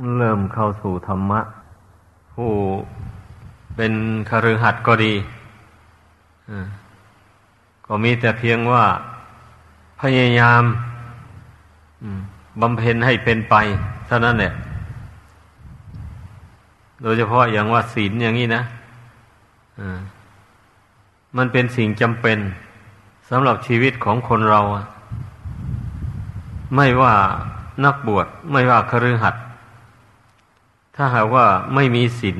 เริ่มเข้าสู่ธรรมะ ผู้เป็นคฤหัสถ์ก็ดีก็มีแต่เพียงว่าพยายามบำเพ็ญให้เป็นไปเท่านั้นแหละโดยเฉพาะอย่างว่าศีลอย่างนี้นะมันเป็นสิ่งจำเป็นสำหรับชีวิตของคนเรา ไม่ว่านักบวชไม่ว่าคฤหัสถ์ ถ้าหากว่าไม่มีศีล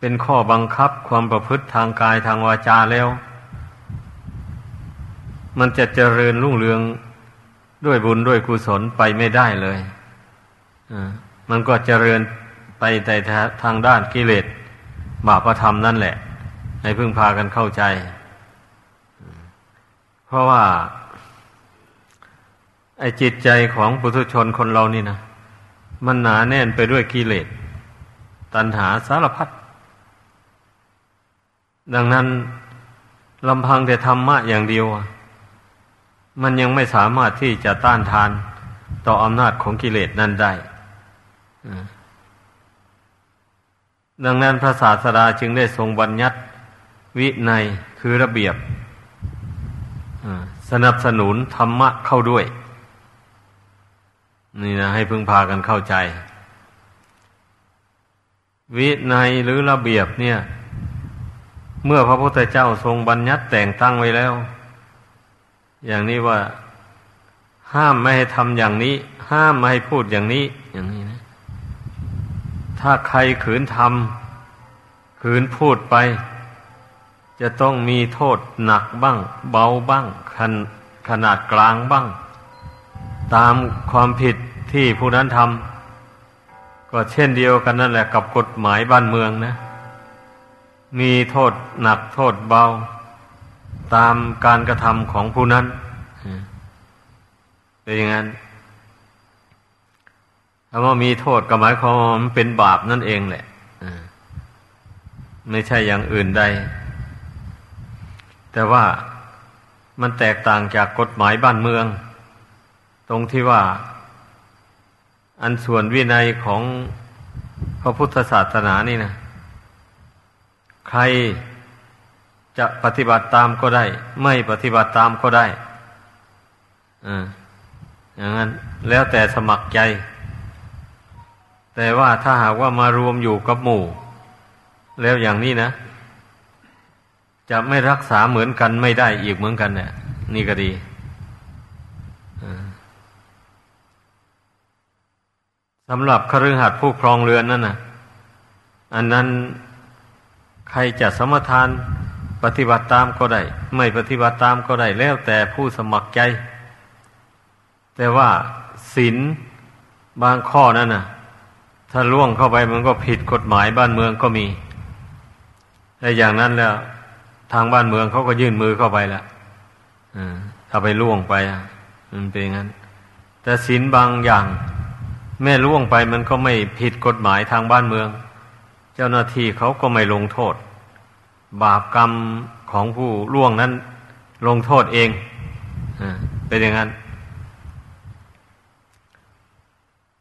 เป็นข้อบังคับความประพฤติทางกายทางวาจาแล้ว มันจะเจริญรุ่งเรืองด้วยบุญด้วยกุศลไปไม่ได้เลยมันก็เจริญไปแต่ทางด้านกิเลสบาปธรรมนั่นแหละ ให้พึ่งพากันเข้าใจ เพราะว่า ไอ้จิตใจของปุถุชนคนเรานี่นะ มันหนาแน่นไปด้วยกิเลสตัณหาสารพัดดังนั้นลำพังแต่ธรรมะอย่างเดียว มันยังไม่สามารถที่จะต้านทานต่ออำนาจของกิเลสนั้นได้ ดังนั้นพระศาสดาจึงได้ทรงบัญญัติวินัยคือระเบียบสนับสนุนธรรมะเข้าด้วย นี่นะให้พึ่งพากันเข้าใจ วินัยหรือระเบียบเนี่ย เมื่อพระพุทธเจ้าทรงบัญญัติแต่งตั้งไว้แล้ว อย่างนี้ว่า ห้ามไม่ให้ทำอย่างนี้ ห้ามไม่ให้พูดอย่างนี้ อย่างนี้นะ ถ้าใครขืนทำขืนพูดไป จะต้องมีโทษหนักบ้าง เบาบ้างขนขนาดกลางบ้างตามความผิด ที่ผู้นั้นทำก็เช่นเดียวกันนั่นแหละกับกฎหมายบ้านเมืองนะ มีโทษหนักโทษเบา ตามการกระทำของผู้นั้นเป็นอย่างนั้นคำว่ามีโทษก็หมายความว่ามันเป็นบาปนั่นเองแหละไม่ใช่อย่างอื่นใด แต่ว่ามันแตกต่างจากกฎหมายบ้านเมือง ตรงที่ว่า อันส่วนวินัยของพระพุทธศาสนานี่นะ ใครจะปฏิบัติตามก็ได้ ไม่ปฏิบัติตามก็ได้อ่าอย่างนั้นแล้วแต่สมัครใจ แต่ว่าถ้าหากว่ามารวมอยู่กับหมู่ แล้วอย่างนี้นะ จะไม่รักษาเหมือนกันไม่ได้อีกเหมือนกันเนี่ยนี่ก็ดี สำหรับคฤหัสถ์ผู้ครองเรือนนั่นน่ะอันนั้นใครจะสมทานปฏิบัติตามก็ได้ ไม่ปฏิบัติตามก็ได้แล้วแต่ผู้สมัครใจ แต่ว่าศีลบางข้อนั่นน่ะถ้าล่วงเข้าไปมันก็ผิดกฎหมายบ้านเมืองก็มีแต่อย่างนั้นแล้ว ทางบ้านเมืองเขาก็ยื่นมือเข้าไปแล้วถ้าไปล่วงไปมันเป็นงั้น แต่ศีลบางอย่าง แม่ล่วงไปมันก็ไม่ผิดกฎหมายทางบ้านเมือง เจ้าหน้าที่เขาก็ไม่ลงโทษ บาปกรรมของผู้ล่วงนั้น ลงโทษเองเป็นอย่างนั้น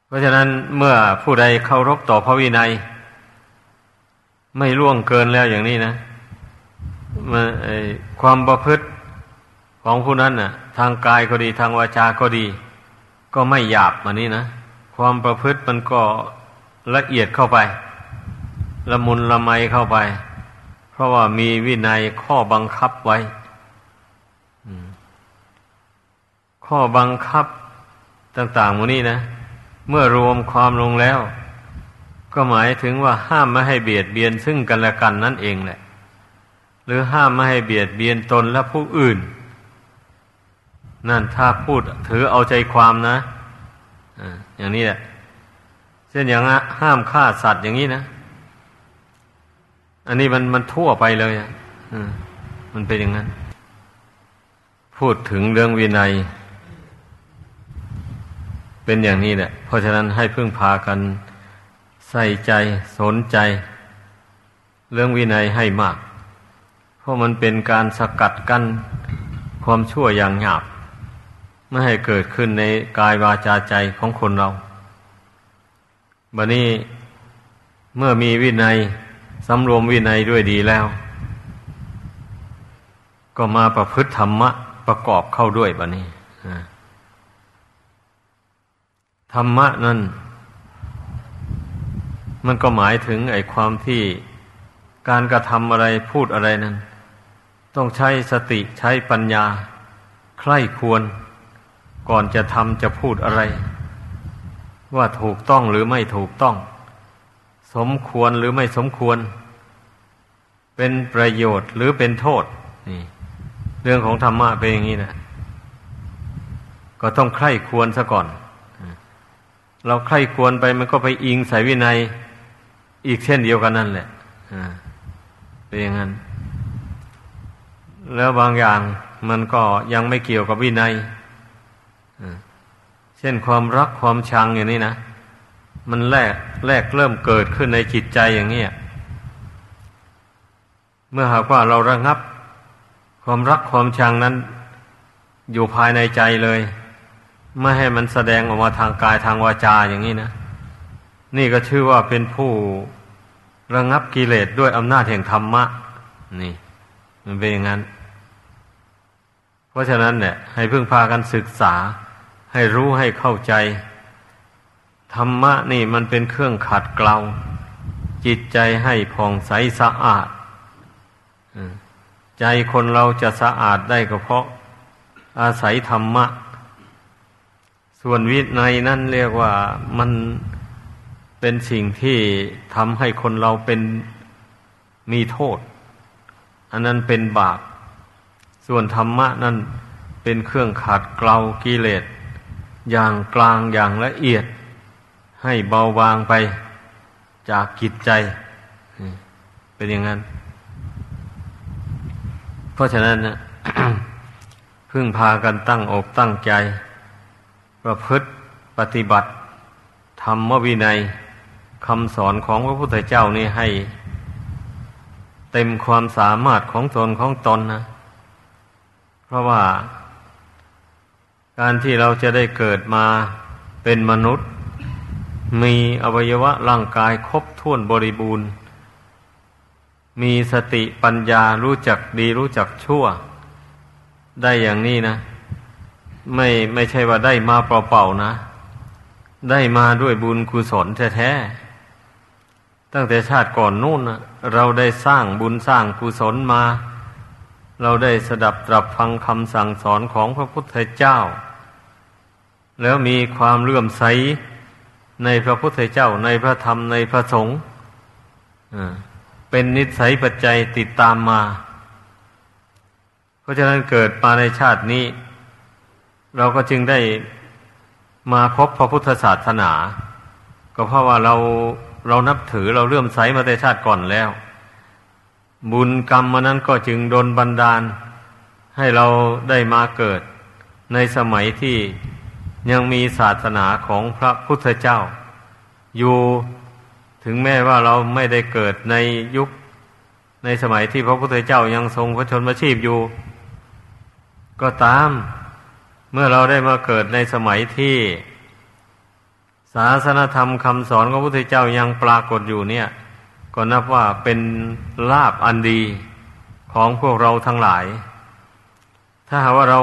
เพราะฉะนั้นเมื่อผู้ใดเคารพต่อพระวินัย ไม่ล่วงเกินแล้วอย่างนี้นะความประพฤติของผู้นั้นน่ะ ทางกายก็ดีทางวาจาก็ดี ก็ไม่หยาบมานี้นะ ความประพฤติมันก็ละเอียดเข้าไป ละมุนละไมเข้าไป เพราะว่ามีวินัยข้อบังคับไว้ข้อบังคับต่างๆมูนี้นะ เมื่อรวมความลงแล้ว ก็หมายถึงว่าห้ามไม่ให้เบียดเบียนซึ่งกันและกันนั่นเองแหละ หรือห้ามไม่ให้เบียดเบียนตนและผู้อื่น นั่นถ้าพูดถือเอาใจความนะ อย่างนี้แหละเช่นอย่างห้ามฆ่าสัตว์อย่างนี้นะ อันนี้มันมันทั่วไปเลยอะมันเป็นอย่างนั้น พูดถึงเรื่องวินัย เป็นอย่างนี้แหละ เพราะฉะนั้นให้พึ่งพากันใส่ใจสนใจ เรื่องวินัยให้มาก เพราะมันเป็นการสกัดกั้นความชั่วอย่างหยาบ ไม่ให้เกิดขึ้นในกายวาจาใจของคนเราบัดนี้เมื่อมีวินัยสำรวมวินัยด้วยดีแล้ว ก็มาประพฤติธรรมะประกอบเข้าด้วยบัดนี้ธรรมะนั้น มันก็หมายถึงไอ้ความที่การกระทำอะไรพูดอะไรนั้น ต้องใช้สติใช้ปัญญา ใคร่ควร ก่อนจะทำจะพูดอะไร ว่าถูกต้องหรือไม่ถูกต้อง สมควรหรือไม่สมควร เป็นประโยชน์หรือเป็นโทษนี่เรื่องของธรรมะเป็นอย่างนี้นะก็ต้องใคร่ควรซะก่อน เราใคร่ควรไปมันก็ไปอิงใส่วินัย อีกเช่นเดียวกันนั่นแหละเป็นอย่างนั้น แล้วบางอย่างมันก็ยังไม่เกี่ยวกับวินัย เช่นความรักความชังอย่างนี้นะ มันแรกแรกเริ่มเกิดขึ้นในจิตใจอย่างนี้เมื่อหากว่าเราระงับ ความรักความชังนั้น อยู่ภายในใจเลยไม่ให้มันแสดงออกมาทางกายทางวาจาอย่างนี้นะ นี่ก็ชื่อว่าเป็นผู้ระงับกิเลสด้วยอำนาจแห่งธรรมะ นี่ มันเป็นอย่างนั้น เพราะฉะนั้นเนี่ยให้พึ่งพากันศึกษา ให้รู้ให้เข้าใจ ธรรมะนี่มันเป็นเครื่องขัดเกลา จิตใจให้ผ่องใสสะอาด ใจคนเราจะสะอาดได้ก็เพราะ อาศัยธรรมะ ส่วนวินัยนั่นเรียกว่ามันเป็นสิ่งที่ทำให้คนเราเป็นมีโทษ อันนั้นเป็นบาป ส่วนธรรมะนั่นเป็นเครื่องขัดเกลากิเลส อย่างกลางอย่างละเอียด ให้เบาบางไปจากกิจใจ เป็นอย่างนั้น เพราะฉะนั้นนะพึ่งพากันตั้งอกตั้งใจ ประพฤติปฏิบัติธรรมวินัยคำสอนของพระพุทธเจ้านี่ให้ เต็มความสามารถของตนของตนนะ เพราะว่า การที่เราจะได้เกิดมาเป็นมนุษย์ มีอวัยวะร่างกายครบถ้วนบริบูรณ์ มีสติปัญญารู้จักดีรู้จักชั่ว ได้อย่างนี้นะ ไม่ไม่ใช่ว่าได้มาเปล่าๆนะ ได้มาด้วยบุญกุศลแท้ๆตั้งแต่ชาติก่อนนู่นนะเราได้สร้างบุญสร้างกุศลมา เราได้สดับตรับฟังคำสั่งสอนของพระพุทธเจ้า แล้วมีความเลื่อมใสในพระพุทธเจ้าในพระธรรมในพระสงฆ์เป็นนิสัยปัจจัยติดตามมา เพราะฉะนั้นเกิดมาในชาตินี้ เราก็จึงได้มาพบพระพุทธศาสนา ก็เพราะว่าเราเรานับถือเราเลื่อมใสมาแต่ชาติก่อนแล้ว บุญกรรมมานั้นก็จึงโดนบันดาล ให้เราได้มาเกิดในสมัยที่ ยังมีศาสนาของพระพุทธเจ้า อยู่ถึงแม้ว่าเราไม่ได้เกิดในยุคในสมัยที่พระพุทธเจ้ายังทรงพระชนมชีพอยู่ ก็ตามเมื่อเราได้มาเกิดในสมัยที่ศาสนธรรมคำสอนของพระพุทธเจ้ายังปรากฏอยู่เนี่ย ก็นับว่าเป็นลาบอันดีของพวกเราทั้งหลาย ถ้าหากว่าเรา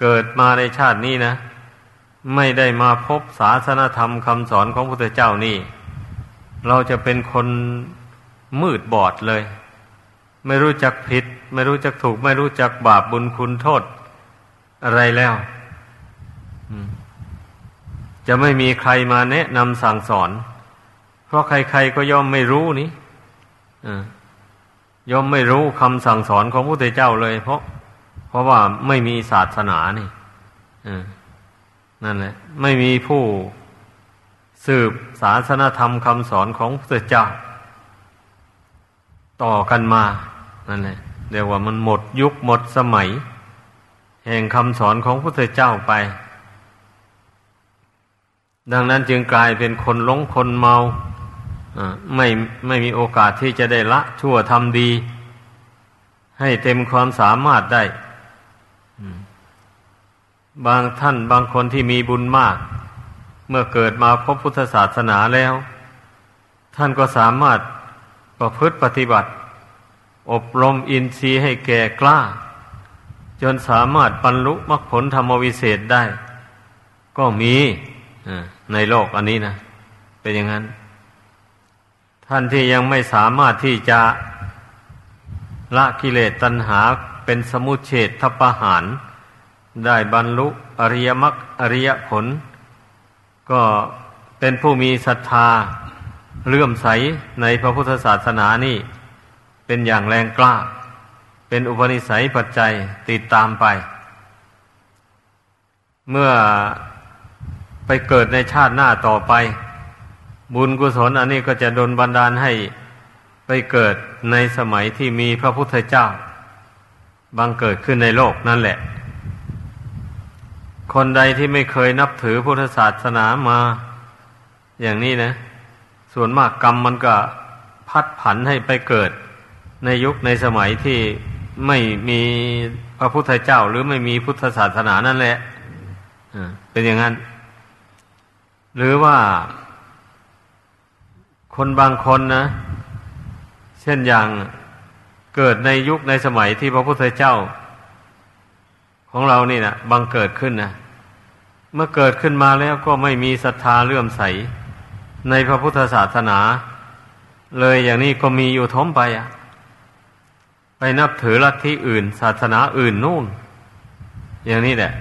เกิดมาในชาตินี้นะ ไม่ได้มาพบศาสนธรรมคำสอนของพระพุทธเจ้านี่ เราจะเป็นคนมืดบอดเลย ไม่รู้จักผิด ไม่รู้จักถูก ไม่รู้จักบาปบุญคุณโทษ อะไรแล้วจะไม่มีใครมาแนะนำสั่งสอน เพราะใครๆก็ย่อมไม่รู้นี่ย่อมไม่รู้คำสั่งสอนของพระพุทธเจ้าเลย เพราะ เพราะว่าไม่มีศาสนานี่ นั่นแหละ ไม่มีผู้สืบศาสนธรรมคำสอนของพระเจ้า ต่อกันมานั่นแหละเรียกว่ามันหมดยุคหมดสมัย แห่งคำสอนของพระพุทธเจ้าไป ดังนั้นจึงกลายเป็นคนหลงคนเมาไม่ไม่มีโอกาสที่จะได้ละชั่วทำดี ให้เต็มความสามารถได้ บางท่านบางคนที่มีบุญมาก เมื่อเกิดมาพบพุทธศาสนาแล้ว ท่านก็สามารถประพฤติปฏิบัติ อบรมอินทรีย์ให้แก่กล้า จนสามารถบรรลุมรรคผลธรรมวิเศษได้ ก็มีในโลกอันนี้นะ เป็นอย่างนั้น ท่านที่ยังไม่สามารถที่จะละกิเลสตัณหาเป็นสมุเฉดทัพหาร ได้บรรลุอริยมรรคอริยผล ก็เป็นผู้มีศรัทธาเลื่อมใสในพระพุทธศาสนานี่ เป็นอย่างแรงกล้า เป็นอุปนิสัยปัจจัยติดตามไป เมื่อไปเกิดในชาติหน้าต่อไป บุญกุศลอันนี้ก็จะดลบันดาลให้ไปเกิดในสมัยที่มีพระพุทธเจ้า บังเกิดขึ้นในโลกนั่นแหละ คนใดที่ไม่เคยนับถือพุทธศาสนามา อย่างนี้นะ ส่วนมากกรรมมันก็พัดผันให้ไปเกิด ในยุคในสมัยที่ไม่มีพระพุทธเจ้า หรือไม่มีพุทธศาสนานั่นแหละเป็นอย่างนั้น หรือว่า คนบางคนนะ เช่นอย่างเกิดในยุคในสมัยที่พระพุทธเจ้า ของเรานี่นะบังเกิดขึ้นนะ เมื่อเกิดขึ้นมาแล้วก็ไม่มีศรัทธาเลื่อมใส ในพระพุทธศาสนา เลยอย่างนี้ก็มีอยู่ท้มไปอะไปนับถือลัทธิอื่น ศาสนาอื่นนู่น อย่างนี้แหละ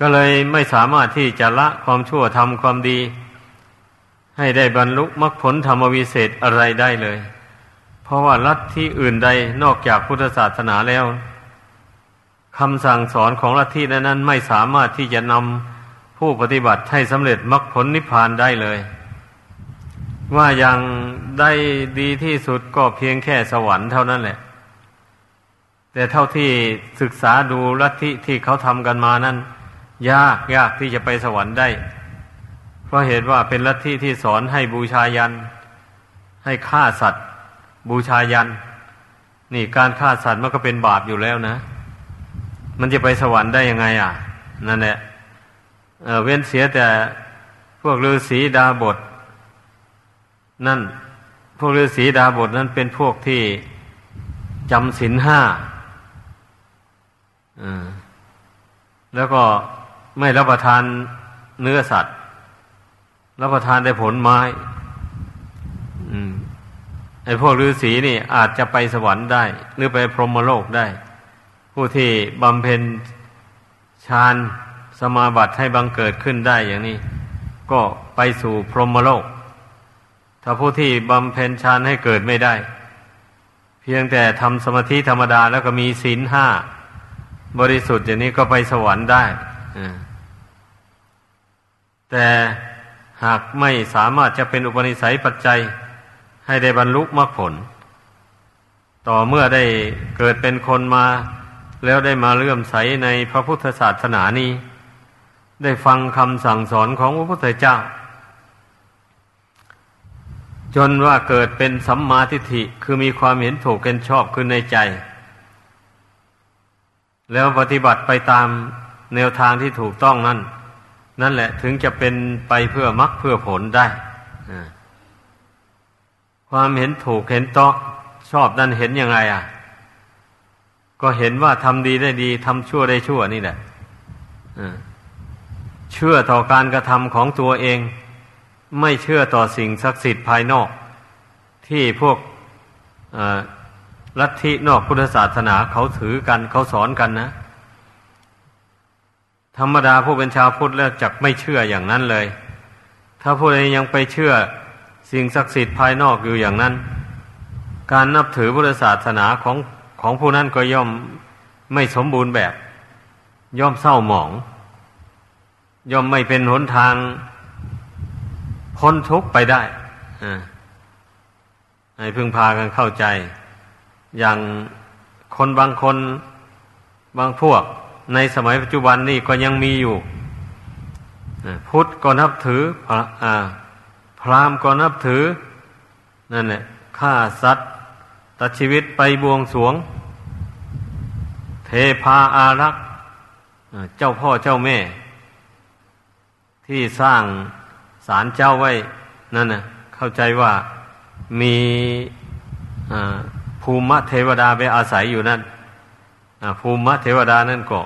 ก็เลยไม่สามารถที่จะละความชั่วทำความดี ให้ได้บรรลุมรรคผลธรรมวิเศษอะไรได้เลย เพราะว่าลัทธิอื่นใดนอกจากพุทธศาสนาแล้ว คำสั่งสอนของลัทธินั้นไม่สามารถที่จะนำผู้ปฏิบัติให้สำเร็จมรรคผลนิพพานได้เลย ว่าอย่างได้ดีที่สุดก็เพียงแค่สวรรค์เท่านั้นแหละ แต่เท่าที่ศึกษาดูลัทธิที่เขาทำกันมานั้น ยากยากที่จะไปสวรรค์ได้ เพราะเหตุว่าเป็นลัทธิที่สอนให้บูชายัน ให้ฆ่าสัตว์ บูชายัน นี่การฆ่าสัตว์มันก็เป็นบาปอยู่แล้วนะ มันจะไปสวรรค์ได้ยังไง อะ นั่นแหละเเว้นเสียแต่พวกฤาษีดาบท นั่น พวกฤาษีดาบทนั้นเป็นพวกที่จำศีลห้าแล้วก็ไม่รับประทานเนื้อสัตว์ รับประทานได้ผลไม้ไอ้พวกฤาษีนี่อาจจะไปสวรรค์ได้ หรือไปพรหมโลกได้ ผู้ที่บำเพ็ญฌานสมาบัติให้บังเกิดขึ้นได้อย่างนี้ ก็ไปสู่พรหมโลก ถ้าผู้ที่บำเพ็ญฌานให้เกิดไม่ได้ เพียงแต่ทำสมาธิธรรมดาแล้วก็มีศีลห้าบริสุทธิ์อย่างนี้ก็ไปสวรรค์ได้แต่หากไม่สามารถจะเป็นอุปนิสัยปัจจัย ให้ได้บรรลุมรรคผล ต่อเมื่อได้เกิดเป็นคนมา แล้วได้มาเลื่อมใสในพระพุทธศาสนานี้ ได้ฟังคำสั่งสอนของพระพุทธเจ้า จนว่าเกิดเป็นสัมมาทิฏฐิคือมีความเห็นถูกเกณชอบขึ้นในใจ แล้วปฏิบัติไปตามแนวทางที่ถูกต้องนั่น นั่นแหละถึงจะเป็นไปเพื่อมรรคเพื่อผลได้ ความเห็นถูกเห็นต้องชอบนั่นเห็นยังไงอะ ก็เห็นว่าทำดีได้ดีทำชั่วได้ชั่วนี่แหละเชื่อต่อการกระทำของตัวเอง ไม่เชื่อต่อสิ่งศักดิ์สิทธิ์ภายนอก ที่พวกลัทธินอกพุทธศาสนาเขาถือกันเขาสอนกันนะ ธรรมดาผู้เป็นชาวพุทธแล้วจักไม่เชื่ออย่างนั้นเลย ถ้าผู้ใดยังไปเชื่อสิ่งศักดิ์สิทธิ์ภายนอกอยู่อย่างนั้น การนับถือพุทธศาสนาของ ของผู้นั้นก็ย่อมไม่สมบูรณ์แบบ ย่อมเศร้าหมอง ย่อมไม่เป็นหนทางพ้นทุกข์ไปได้ให้พึงพากันเข้าใจ อย่างคนบางคนบางพวก ในสมัยปัจจุบันนี่ก็ยังมีอยู่พุทธก็นับถืออ่าพราหมณ์ก็นับถือ นั่นแหละฆ่าสัตว์ตัดชีวิตไปบวงสวง เทพาอารักษ์เจ้าพ่อเจ้าแม่ ที่สร้างศาลเจ้าไว้นั่นนะเข้าใจว่ามีภูมิเทวดาไปอาศัยอยู่นั่นภูมิเทวดานั่นก็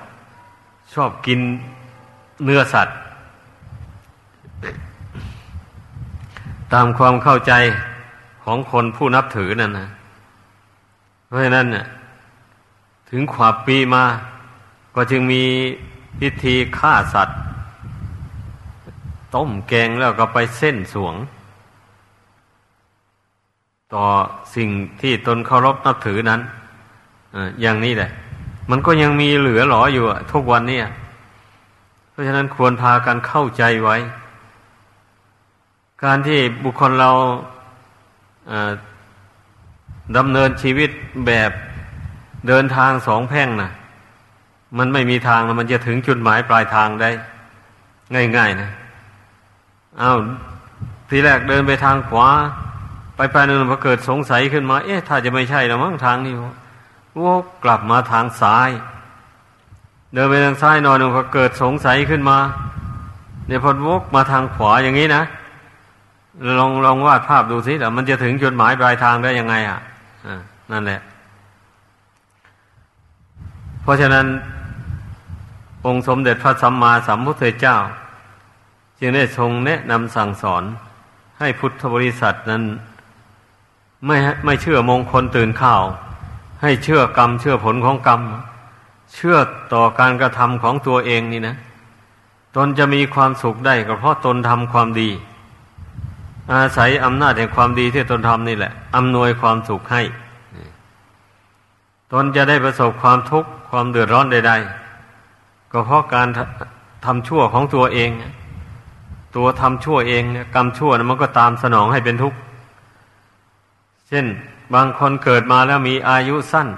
ชอบกินเนื้อสัตว์ ตามความเข้าใจของคนผู้นับถือนั่นนะเพราะฉะนั้นน่ะ ถึงขวบปีมา ก็จึงมีพิธีฆ่าสัตว์ ต้มแกงแล้วก็ไปเส้นสวง ต่อสิ่งที่ตนเคารพนับถือนั้นอย่างนี้แหละ มันก็ยังมีเหลือหลออยู่ทุกวันนี้เพราะฉะนั้นควรพากันเข้าใจไว้ การที่บุคคลเราดำเนินชีวิตแบบ เดินทางสองแพ่งนะมันไม่มีทางมันจะถึงจุดหมายปลายทางได้ ง่ายๆนะอา้าวทีแรกเดินไปทางขวา ไปไปนึงพอเกิดสงสัยขึ้นมา เอ๊ะ ถ้าจะไม่ใช่แล้วมั้งทางนี้วกกลับมาทางซ้าย เดินไปทางซ้ายหน่อยหนึ่งพอเกิดสงสัยขึ้นมา เนี่ยพอวกมาทางขวาอย่างนี้นะลองลองวาดภาพดูสิแต่มันจะถึงจุดหมายปลายทางได้ยังไง อะนั่นแหละ ราะฉะนั้น องค์สมเด็จพระสัมมาสัมพุทธเจ้า จึงได้ทรงแนะนำสั่งสอน ให้พุทธบริษัทนั้น ไม่ไม่เชื่อมงคลตื่นข่าว ให้เชื่อกรรม เชื่อผลของกรรม เชื่อต่อการกระทำของตัวเองนี่นะ ตนจะมีความสุขได้ก็เพราะตนทำความดี อาศัยอำนาจแห่งความดีที่ตนทำนี่แหละอำนวยความสุขให้ ตนจะได้ประสบความทุกข์ความเดือดร้อนใด ๆ ก็เพราะการทำชั่วของตัวเอง ตัวทำชั่วเองกรรมชั่วนะมันก็ตามสนองให้เป็นทุกข์ เช่นบางคนเกิดมาแล้วมีอายุสั้น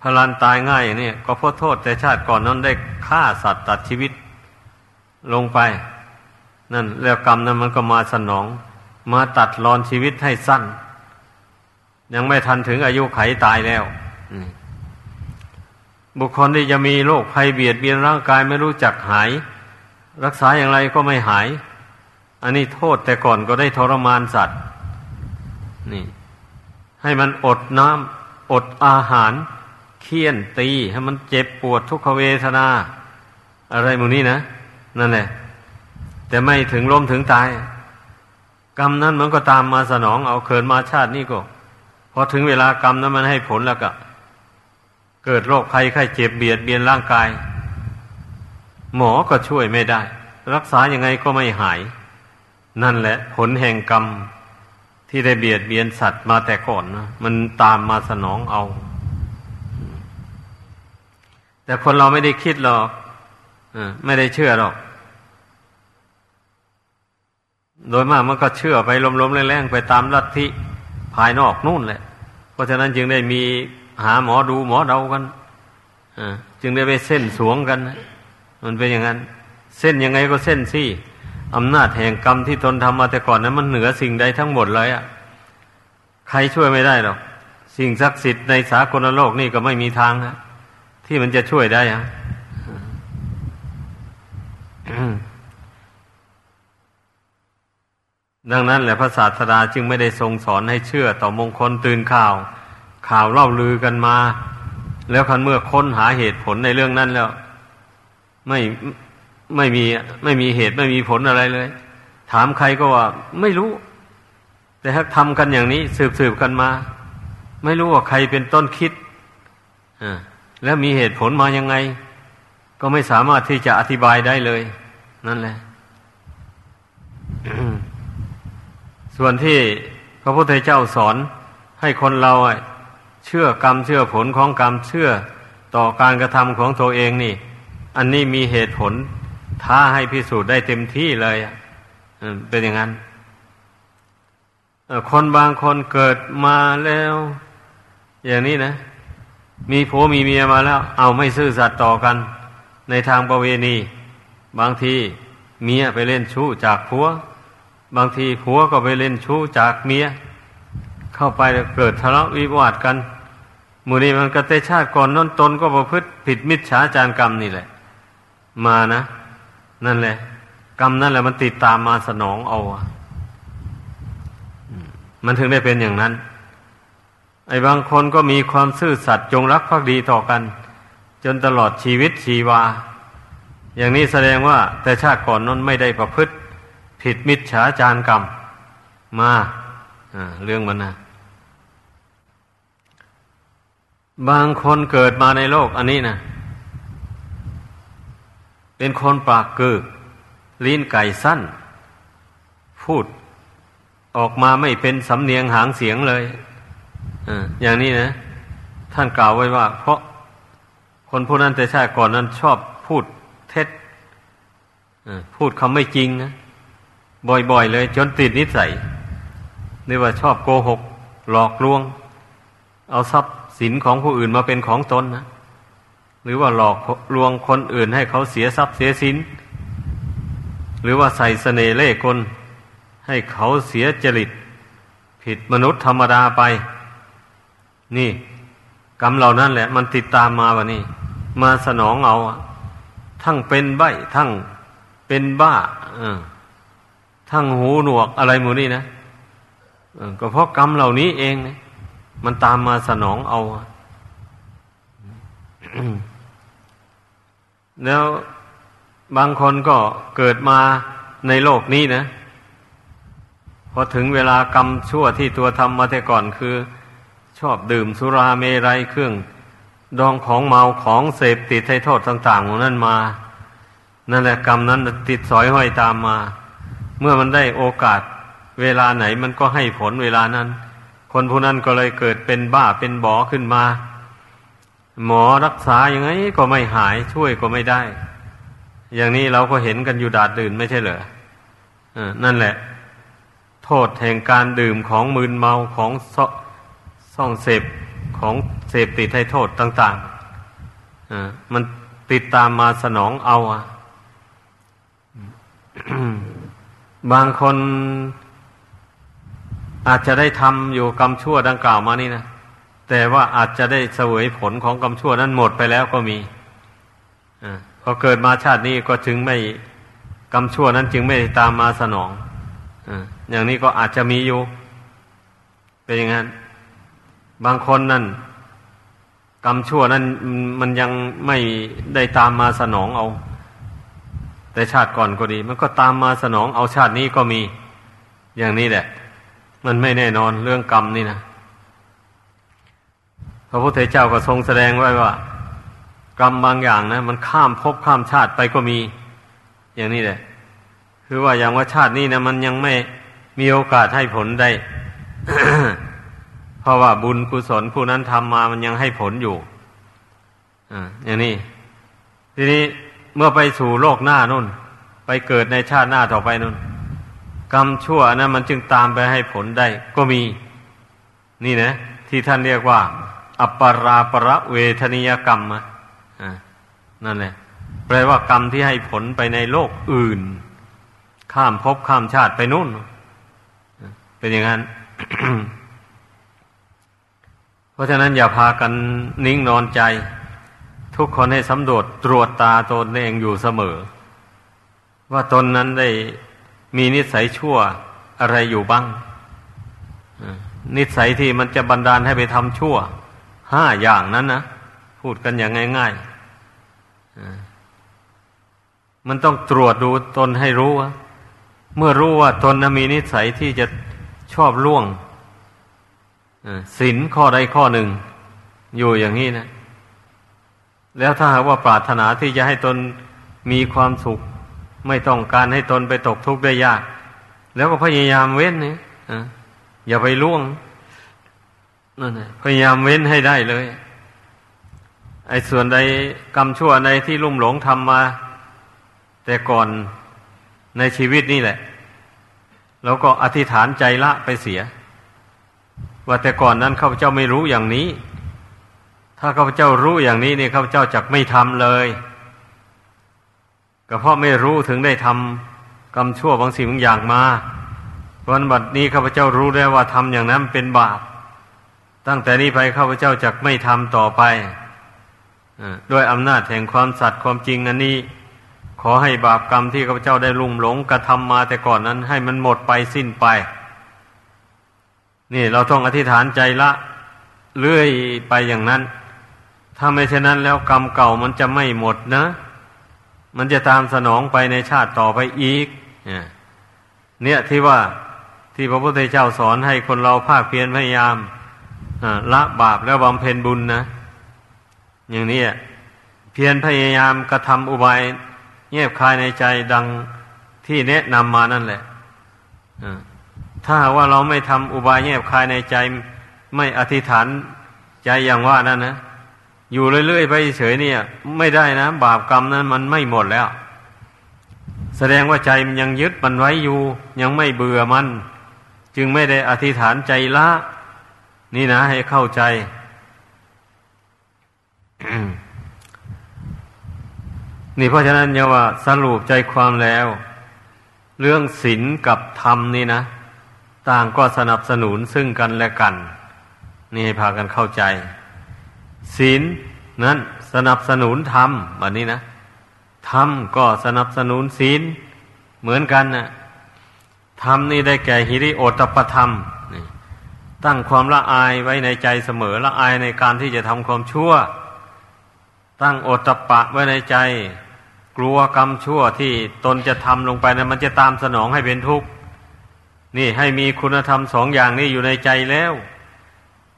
พลันตายง่ายอย่างนี้ก็เพราะโทษแต่ชาติก่อนนั้นได้ฆ่าสัตว์ตัดชีวิต ลงไป นั่นแล้วกรรมนั้นมันก็มาสนอง มาตัดรอนชีวิตให้สั้น ยังไม่ทันถึงอายุไขตายแล้ว บุคคลที่จะมีโรคภัยเบียดเบียนร่างกายไม่รู้จักหาย รักษาอย่างไรก็ไม่หาย อันนี้โทษแต่ก่อนก็ได้ทรมานสัตว์ นี่ ให้มันอดน้ำอดอาหาร เคี่ยนตี ให้มันเจ็บปวดทุกขเวทนา อะไรมูนี้นะ นั่นแหละ แต่ไม่ถึงล้มถึงตาย กรรมนั้นมันก็ตามมาสนองเอาเคินมาชาตินี้ก็พอถึงเวลากรรมนั้นมันให้ผลแล้วก็ เกิดโรคภัยไข้เจ็บเบียดเบียนร่างกาย หมอก็ช่วยไม่ได้ รักษายังไงก็ไม่หาย นั่นแหละ ผลแห่งกรรมที่ได้เบียดเบียนสัตว์มาแต่ก่อนนะมันตามมาสนองเอา แต่คนเราไม่ได้คิดหรอกไม่ได้เชื่อหรอก โดยมากมันก็เชื่อไปลมๆแรงๆไปตามลัทธิภายนอกนู่นแหละ เพราะฉะนั้นจึงได้มี หาหมอดูหมอเดากันจึงได้ไปเส้นสวงกัน มันเป็นอย่างนั้น เส้นยังไงก็เส้นสิอำนาจแห่งกรรมที่ตนทำมาแต่ก่อนนั้น มันเหนือสิ่งใดทั้งหมดเลยอะใครช่วยไม่ได้หรอก สิ่งศักดิ์สิทธิ์ในสากลโลกนี่ก็ไม่มีทางนะที่มันจะช่วยได้อะดังนั้นแหละพระศาสดาจึงไม่ได้ทรงสอนให้เชื่อต่อมงคลตื่นข่าว ข่าวเล่าลือกันมา แล้วคันเมื่อค้นหาเหตุผลในเรื่องนั้นแล้ว ไม่ไม่มีไม่มีเหตุไม่มีผลอะไรเลย ถามใครก็ว่า ไม่รู้ แต่ถ้าทำกันอย่างนี้ สืบสืบกันมา ไม่รู้ว่าใครเป็นต้นคิดอ่าแล้วมีเหตุผลมายังไง ก็ไม่สามารถที่จะอธิบายได้เลย นั่นแหละส่วนที่พระพุทธเจ้าสอนให้คนเรา เชื่อกรรมเชื่อผลของกรรมเชื่อต่อการกระทำของตัวเองนี่ อันนี้มีเหตุผลท้าให้พิสูจน์ได้เต็มที่เลยเป็นอย่างนั้นคนบางคนเกิดมาแล้ว อย่างนี้นะ มีผัวมีเมียมาแล้ว เอาไม่ซื่อสัตย์ต่อกัน ในทางประเวณี บางทีเมียไปเล่นชู้จากผัว บางทีผัวก็ไปเล่นชู้จากเมีย เข้าไปเกิดทะเลาะวิวาทกันมูนี้มันก็เตชาติก่อนน้นตนก็ประพฤติผิดมิจฉาจารกรรมนี่แหละ มานะ นั่นแหละ กรรมนั่นแหละมันติดตามมาสนองเอามันถึงได้เป็นอย่างนั้น ไอ้บางคนก็มีความซื่อสัตย์จงรักภักดีต่อกัน จนตลอดชีวิตชีวา อย่างนี้แสดงว่า แต่ชาติก่อนนั้นไม่ได้ประพฤติ ผิดมิจฉาจารกรรม มาเรื่องมันนะ บางคนเกิดมาในโลกอันนี้นะเป็นคนปากเกือลิ้นไก่สั้น พูดออกมาไม่เป็นสำเนียงหางเสียงเลยอย่างนี้นะ ท่านกล่าวไว้ว่า เพราะคนผู้นั้นแต่ชาติก่อนนั้นชอบพูดเท็จพูดคำไม่จริงนะบ่อยๆเลย จนติดนิสัยเรียกว่าชอบโกหก หลอกลวง เอาทรัพย์ สินของผู้อื่นมาเป็นของตนนะ หรือว่าหลอกลวงคนอื่นให้เขาเสียทรัพย์เสียสิน หรือว่าใส่เสน่ห์เล่ห์กลให้เขาเสียจริต ผิดมนุษย์ธรรมดาไป นี่ กรรมเหล่านั้นแหละ มันติดตามมาวะนี่มาสนองเอา ทั้งเป็นใบทั้งเป็นบ้าทั้งหูหนวกอะไรหมูนี่นะก็เพราะกรรมเหล่านี้เอง มันตามมาสนองเอา แล้วบางคนก็เกิดมาในโลกนี้นะ พอถึงเวลากรรมชั่วที่ตัวทำมาแต่ก่อนคือ ชอบดื่มสุราเมรัยเครื่อง ดองของเมาของเสพติดให้โทษต่างๆของนั่นมา นั่นแหละกรรมนั้นติดสอยห้อยตามมา เมื่อมันได้โอกาสเวลาไหนมันก็ให้ผลเวลานั้น คนผู้นั้นก็เลยเกิดเป็นบ้าเป็นบอขึ้นมา หมอรักษาอย่างไงก็ไม่หายช่วยก็ไม่ได้ อย่างนี้เราก็เห็นกันอยู่ดาดดื่นไม่ใช่เหรออนั่นแหละ โทษแห่งการดื่มของมืนเมาของซ่องเสพของเสพติดให้โทษต่างๆมันติดตามมาสนองเอาอะบางคน อาจจะได้ทำอยู่กรรมชั่วดังกล่าวมานี่นะแต่ว่าอาจจะได้เสวยผลของกรรมชั่วนั้นหมดไปแล้วก็มีอพอเกิดมาชาตินี้ก็จึงไม่กรรมชั่วนั้นจึงไม่ตามมาสนองอย่างนี้ก็อาจจะมีอยู่ เป็นอย่างนั้น บางคนนั่นกรรมชั่วนั้นมันยังไม่ได้ตามมาสนองเอา แต่ชาติก่อนก็ดี มันก็ตามมาสนองเอาชาตินี้ก็มี อย่างนี้แหละ มันไม่แน่นอนเรื่องกรรมนี่นะพระพุทธเจ้าก็ทรงแสดงไว้ว่า กรรมบางอย่างนะมันข้ามภพข้ามชาติไปก็มี อย่างนี้แหละ คือว่าอย่างว่าชาตินี้นะมันยังไม่มีโอกาสให้ผลได้ เพราะว่าบุญกุศลผู้นั้นทำมามันยังให้ผลอยู่อ่าอย่างนี้ ทีนี้เมื่อไปสู่โลกหน้านู่น ไปเกิดในชาติหน้าต่อไปนู่น กรรมชั่วนะมันจึงตามไปให้ผลได้ ก็มี นี่นะ ที่ท่านเรียกว่า อัปปราประเวทนิยกรรมอะนั่นแหละแปลว่ากรรมที่ให้ผลไปในโลกอื่น ข้ามภพข้ามชาติไปนู่น เป็นอย่างนั้น เพราะฉะนั้นอย่าพากันนิ่งนอนใจ ทุกคนให้สำรวจตรวจตาตนเองอยู่เสมอ ว่าตนนั้นได้ มีนิสัยชั่วอะไรอยู่บ้าง นิสัยที่มันจะบันดาลให้ไปทำชั่วห้าอย่างนั้นนะพูดกันอย่างง่ายๆมันต้องตรวจดูตนให้รู้ว่าเมื่อรู้ว่าตนมีนิสัยที่จะชอบล่วงศีลข้อใดข้อหนึ่ง อยู่อย่างนี้นะ แล้วถ้าหากว่าปรารถนาที่จะให้ตนมีความสุข ไม่ต้องการให้ตนไปตกทุกข์ได้ยาก แล้วก็พยายามเว้นนี่อย่าไปล่วงนั่นพยายามเว้นให้ได้เลย ไอ้ส่วนใดกรรมชั่วใดที่ลุ่มหลงทำมา แต่ก่อนในชีวิตนี่แหละ แล้วก็อธิษฐานใจละไปเสีย ว่าแต่ก่อนนั้นข้าพเจ้าไม่รู้อย่างนี้ ถ้าข้าพเจ้ารู้อย่างนี้นี่ข้าพเจ้าจักไม่ทำเลย ก็เพราะไม่รู้ถึงได้ทำกรรมชั่วบางสิ่งบางอย่างมาวันบัดนี้ข้าพเจ้ารู้แล้วว่าทำอย่างนั้นเป็นบาป ตั้งแต่นี้ไปข้าพเจ้าจักไม่ทำต่อไปด้วยอำนาจแห่งความสัตย์ความจริงอันนี้ ขอให้บาปกรรมที่ข้าพเจ้าได้ลุ่มหลงกระทำมาแต่ก่อนนั้น ให้มันหมดไปสิ้นไป นี่เราต้องอธิษฐานใจละเรื่อยไปอย่างนั้น ถ้าไม่เช่นนั้นแล้วกรรมเก่ามันจะไม่หมดนะ มันจะตามสนองไปในชาติต่อไปอีก เนี่ยที่ว่าที่พระพุทธเจ้าสอนให้คนเราภาคเพียรพยายามละบาปแล้วบำเพ็ญบุญนะ อย่างนี้เพียรพยายามกระทำอุบายเงียบคายในใจดังที่แนะนำมานั่นแหละถ้าว่าเราไม่ทำอุบายเงียบคายในใจ ไม่อธิษฐานใจอย่างว่านั่นนะ อยู่เรื่อยๆไปเฉยเนี่ย ไม่ได้นะ บาปกรรมนั้นมันไม่หมดแล้ว แสดงว่าใจมันยังยึดมันไว้อยู่ ยังไม่เบื่อมัน จึงไม่ได้อธิษฐานใจละ นี่นะ ให้เข้าใจนี่เพราะฉะนั้นเนี่ยว่าสรุปใจความแล้ว เรื่องศีลกับธรรมนี่นะ ต่างก็สนับสนุนซึ่งกันและกัน นี่ให้พากันเข้าใจ ศีลนั้นสนับสนุนธรรมแบบนี้นะธรรมก็สนับสนุนศีลเหมือนกันนะธรรมนี่ได้แก่หิริโอตปธรรมนี่ตั้งความละอายไว้ในใจเสมอละอายในการที่จะทำความชั่ว ตั้งโอตปะไว้ในใจ กลัวกรรมชั่วที่ตนจะทำลงไปนะมันจะตามสนองให้เป็นทุกข์นี่ให้มีคุณธรรมสองอย่างนี้อยู่ในใจแล้ว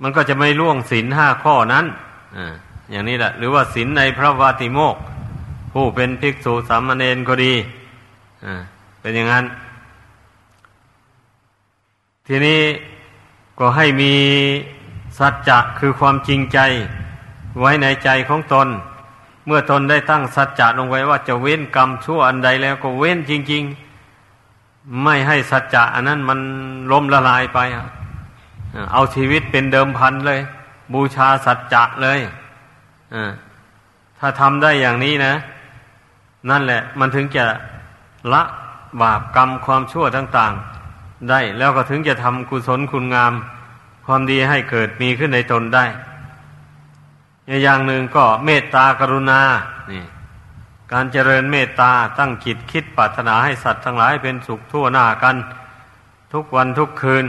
มันก็จะไม่ล่วงศีลห้าข้อนั้น อย่างนี้แหละ หรือว่าศีลในพระวาติโมกผู้เป็นภิกษุสามเณรก็ดีเป็นอย่างนั้น ทีนี้ก็ให้มีสัจจะคือความจริงใจ ไว้ในใจของตน เมื่อตนได้ตั้งสัจจะลงไว้ว่าจะเว้นกรรมชั่วอันใดแล้วก็เว้นจริง ๆ ไม่ให้สัจจะอันนั้นมันล้มละลายไป เอาชีวิตเป็นเดิมพันเลย บูชาสัจจะเลยถ้าทำได้อย่างนี้นะ นั่นแหละ มันถึงจะละบาปกรรมความชั่วต่าง ๆ ได้แล้วก็ถึงจะทำกุศลคุณงาม ความดีให้เกิดมีขึ้นในตนได้อย่างหนึ่งก็เมตตากรุณานี่การเจริญเมตตาตั้งจิตคิดปรารถนาให้สัตว์ทั้งหลายเป็นสุขทั่วหน้ากัน ทุกวันทุกคืน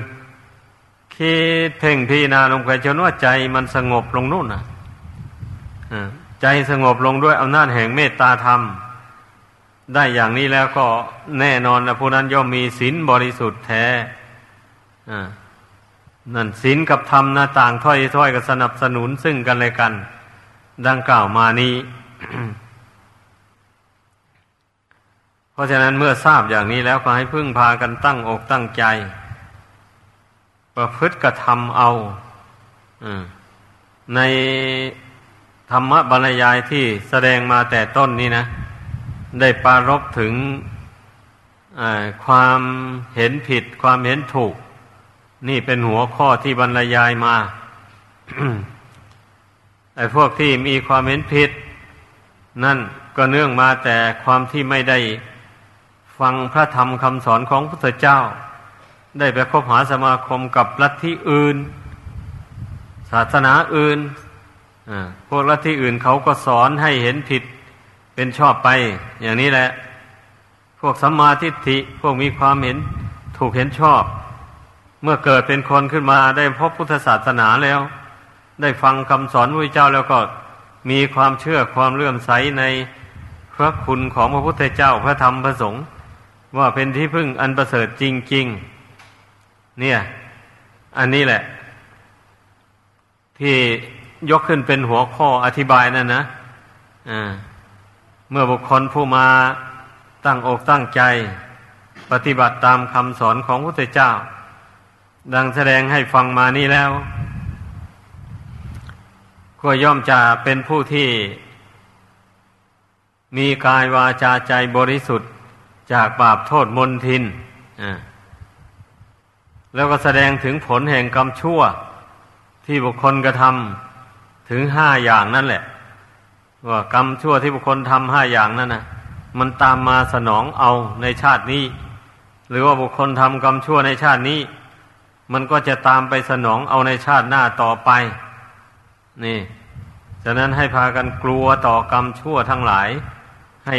คิดเพ่งพิจารณาลงไปจนว่าใจมันสงบลงนู่นน่ะใจสงบลงด้วยอำนาจแห่งเมตตาธรรม ได้อย่างนี้แล้วก็แน่นอนนะผู้นั้นย่อมมีศีลบริสุทธิ์แท้นั่นศีลกับธรรมนะต่างถ้อยถ้อยกับสนับสนุนซึ่งกันและกัน ดังกล่าวมานี้ เพราะฉะนั้นเมื่อทราบอย่างนี้แล้วก็ให้พึ่งพากันตั้งอกตั้งใจ ประพฤติกระทำเอาในธรรมบรรยายที่แสดงมาแต่ต้นนี้นะ ได้ปารบถึงความเห็นผิด ความเห็นถูก นี่เป็นหัวข้อที่บรรยายมาไอ้พวกที่มีความเห็นผิด นั่นก็เนื่องมาแต่ความที่ไม่ได้ฟังพระธรรมคำสอนของพระพุทธเจ้า ได้ไปคบหาสมาคมกับลัทธิอื่น ศาสนาอื่นพวกลัทธิอื่นเขาก็สอนให้เห็นผิดเป็นชอบไป อย่างนี้แหละ พวกสัมมาทิฏฐิพวกมีความเห็นถูกเห็นชอบ เมื่อเกิดเป็นคนขึ้นมาได้พบพุทธศาสนาแล้ว ได้ฟังคำสอนพระเจ้าแล้วก็มีความเชื่อความเลื่อมใสในพระคุณของพระพุทธเจ้าพระธรรมพระสงฆ์ว่าเป็นที่พึ่งอันประเสริฐจริง ๆ เนี่ย อันนี้แหละ ที่ยกขึ้นเป็นหัวข้ออธิบายนั่นนะเมื่อบุคคลผู้มาตั้งอกตั้งใจ ปฏิบัติตามคำสอนของพระเจ้า ดังแสดงให้ฟังมานี่แล้ว ก็ย่อมจะเป็นผู้ที่ มีกายวาจาใจบริสุทธิ์จากบาปโทษมนทินอ่า แล้วก็แสดงถึงผลแห่งกรรมชั่ว ที่บุคคลกระทำถึงห้าอย่างนั่นแหละ ว่ากรรมชั่วที่บุคคลทำห้าอย่างนั่นนะมันตามมาสนองเอาในชาตินี้ หรือว่าบุคคลทำกรรมชั่วในชาตินี้ มันก็จะตามไปสนองเอาในชาติหน้าต่อไป นี่ฉะนั้นให้พากันกลัวต่อกรรมชั่วทั้งหลายให้